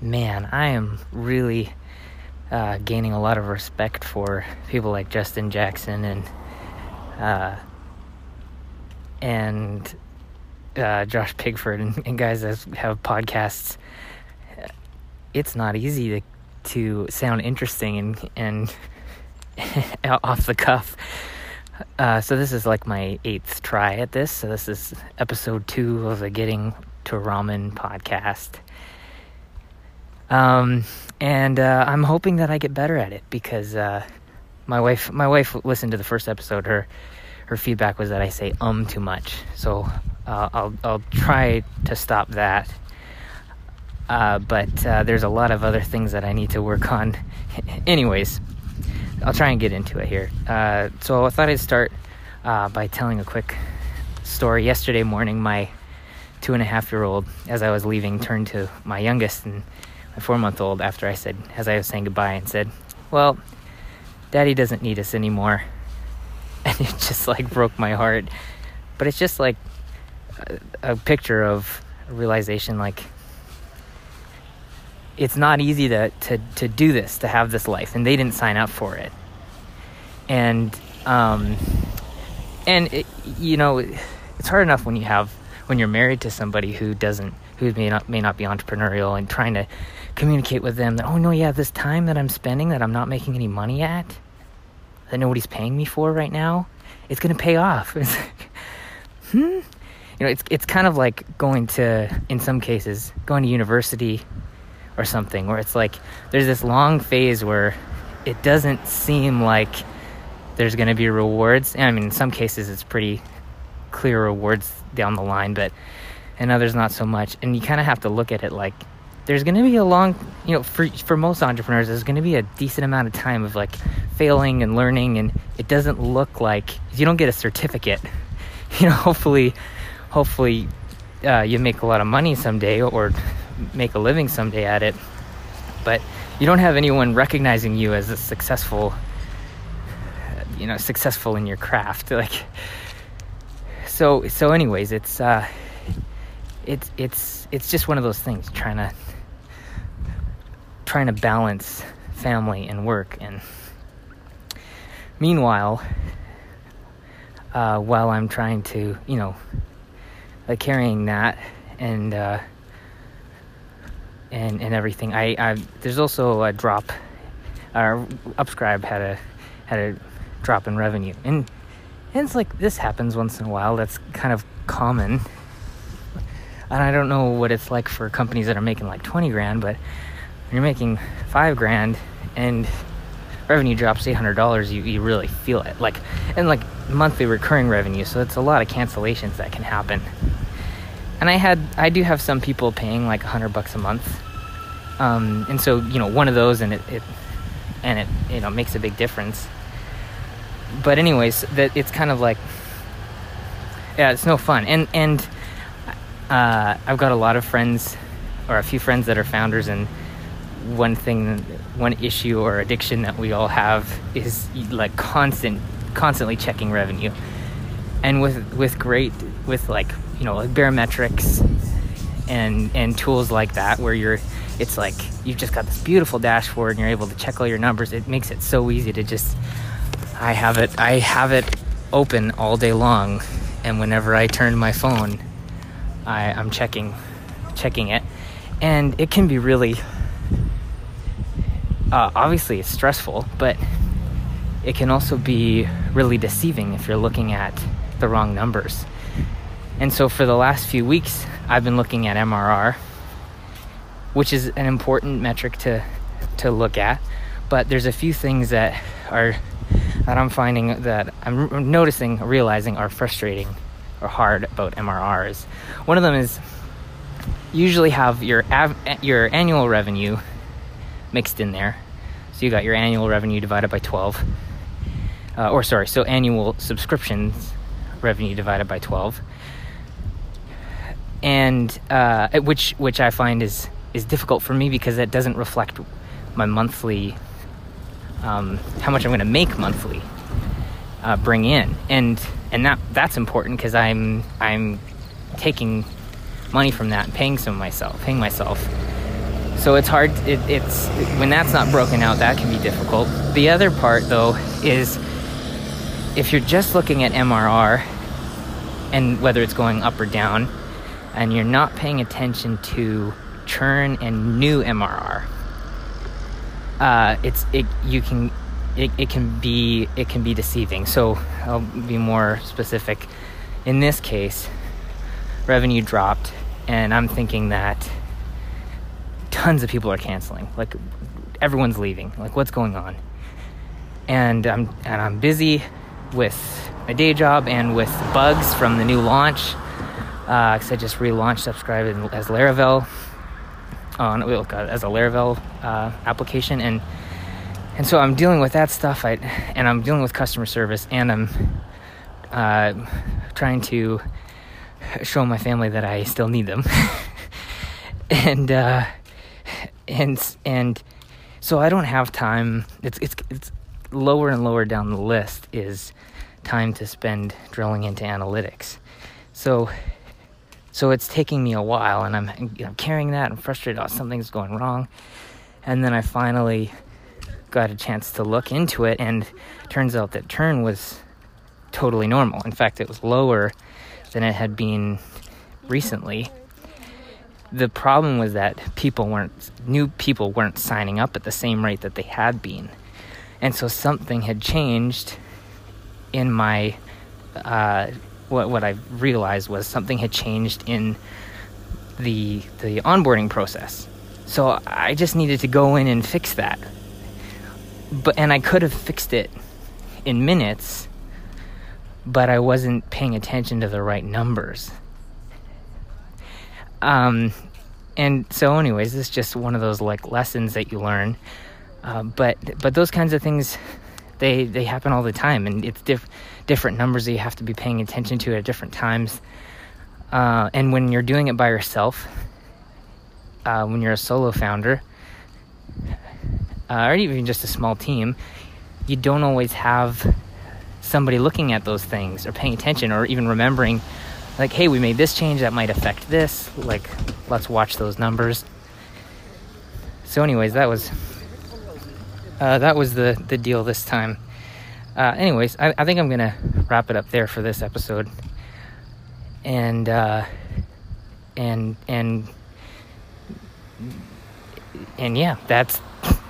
man, I am really uh, gaining a lot of respect for people like Justin Jackson and uh, and uh, Josh Pigford and, and, guys that have podcasts. It's not easy to to sound interesting and and off the cuff. Uh, so this is like my eighth try at this. So this is episode two of the Getting to Ramen podcast. Um, and uh, I'm hoping that I get better at it because uh, my wife my wife listened to the first episode. Her her feedback was that I say um too much. So uh, I'll I'll try to stop that. Uh, but uh, there's a lot of other things that I need to work on. Anyways, I'll try and get into it here. Uh, so I thought I'd start by telling a quick story. Yesterday morning, my two and a half year old, as I was leaving, turned to my youngest and my four month old after I said, as I was saying goodbye, and said, Well, daddy doesn't need us anymore. And it just like broke my heart. But it's just like a, a picture of a realization like, it's not easy to, to, to do this, to have this life, and they didn't sign up for it. And, um, and it, you know, it's hard enough when you have, when you're married to somebody who doesn't, who may not, may not be entrepreneurial and trying to communicate with them that, oh no, yeah, this time that I'm spending that I'm not making any money at, that nobody's paying me for right now, it's to pay off. It's like, hmm? You know, it's, it's kind of like going to, in some cases, going to university or something, where it's like there's this long phase where it doesn't seem like there's going to be rewards. I mean, in some cases, it's pretty clear rewards down the line, but in others, not so much. And you kind of have to look at it like there's going to be a long, you know, for for most entrepreneurs, there's going to be a decent amount of time of like failing and learning, and it doesn't look like you don't get a certificate. You know, hopefully, hopefully, uh, you make a lot of money someday or make a living someday at it, but you don't have anyone recognizing you as a successful, you know, successful in your craft. Like, so so. Anyways, it's uh, it's it's it's just one of those things trying to trying to balance family and work. And meanwhile uh, while i'm trying to you know uh, carrying that and uh, and and everything i, I there's also a drop our upscribe had a had a drop in revenue. And and it's like this happens once in a while that's kind of common and i don't know what it's like for companies that are making like 20 grand but when you're making five grand and revenue drops $800 you, you really feel it. Like and like monthly recurring revenue so it's a lot of cancellations that can happen. And i had i do have some people paying like 100 bucks a month. Um, and so you know one of those and it, it and it you know makes a big difference. But anyways that it's kind of like yeah it's no fun. And and uh, i've got a lot of friends or a few friends that are founders and one thing, one issue or addiction that we all have is like constant, constantly checking revenue. And with with great with like you know like Baremetrics and and tools like that where you're it's like you've just got this beautiful dashboard and you're able to check all your numbers. It makes it so easy to just I have it I have it open all day long and whenever I turn my phone I, I'm checking checking it and it can be really uh, obviously it's stressful, but it can also be really deceiving if you're looking at the wrong numbers. And so for the last few weeks, I've been looking at MRR, which is an important metric to to look at. But there's a few things that are that I'm finding that I'm noticing, realizing are frustrating or hard about MRRs. One of them is usually have your av- your annual revenue mixed in there. So you got your annual revenue divided by 12. Uh, or sorry, so annual subscriptions revenue divided by 12. And uh, which which I find is is difficult for me because that doesn't reflect my monthly um, how much I'm going to make monthly uh, bring in and and that that's important because I'm I'm taking money from that and paying some myself paying myself so it's hard. It, it's when that's not broken out, that can be difficult. The other part, though, is if you're just looking at MRR and whether it's going up or down, and you're not paying attention to churn and new MRR, uh, it's it you can it, it can be it can be deceiving. So I'll be more specific. In this case, revenue dropped, and I'm thinking that tons of people are canceling. Like everyone's leaving. Like what's going on? And I'm and I'm busy with my day job and with bugs from the new launch. Because uh, I just relaunched Subscribe as Laravel on as a Laravel uh, application, and and so I'm dealing with that stuff. I and I'm dealing with customer service, and I'm uh, trying to show my family that I still need them, and uh, and and so I don't have time. It's it's it's lower and lower down the list is time to spend drilling into analytics. So so it's taking me a while, and I'm you know, carrying that. I'm frustrated. Oh, something's going wrong, and then I finally got a chance to look into it, and turns out that churn was totally normal. In fact, it was lower than it had been recently. The problem was that people weren't new people weren't signing up at the same rate that they had been. And so something had changed in my uh, what what I realized was something had changed in the the onboarding process. So I just needed to go in and fix that but and I could have fixed it in minutes but I wasn't paying attention to the right numbers um, and so, anyways, this is just one of those like lessons that you learn. Uh, but but those kinds of things, they they happen all the time, and it's diff- different numbers that you have to be paying attention to at different times. Uh, and when you're doing it by yourself, uh, when you're a solo founder, uh, or even just a small team, you don't always have somebody looking at those things or paying attention or even remembering like, hey, we made this change that might affect this. Like, let's watch those numbers. So, anyways, that was uh, that was the the deal this time. Uh, anyways, I, I, think I'm gonna wrap it up there for this episode. And uh, and and and yeah, that's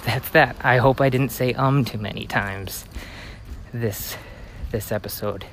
that's that. I hope I didn't say um too many times this this episode.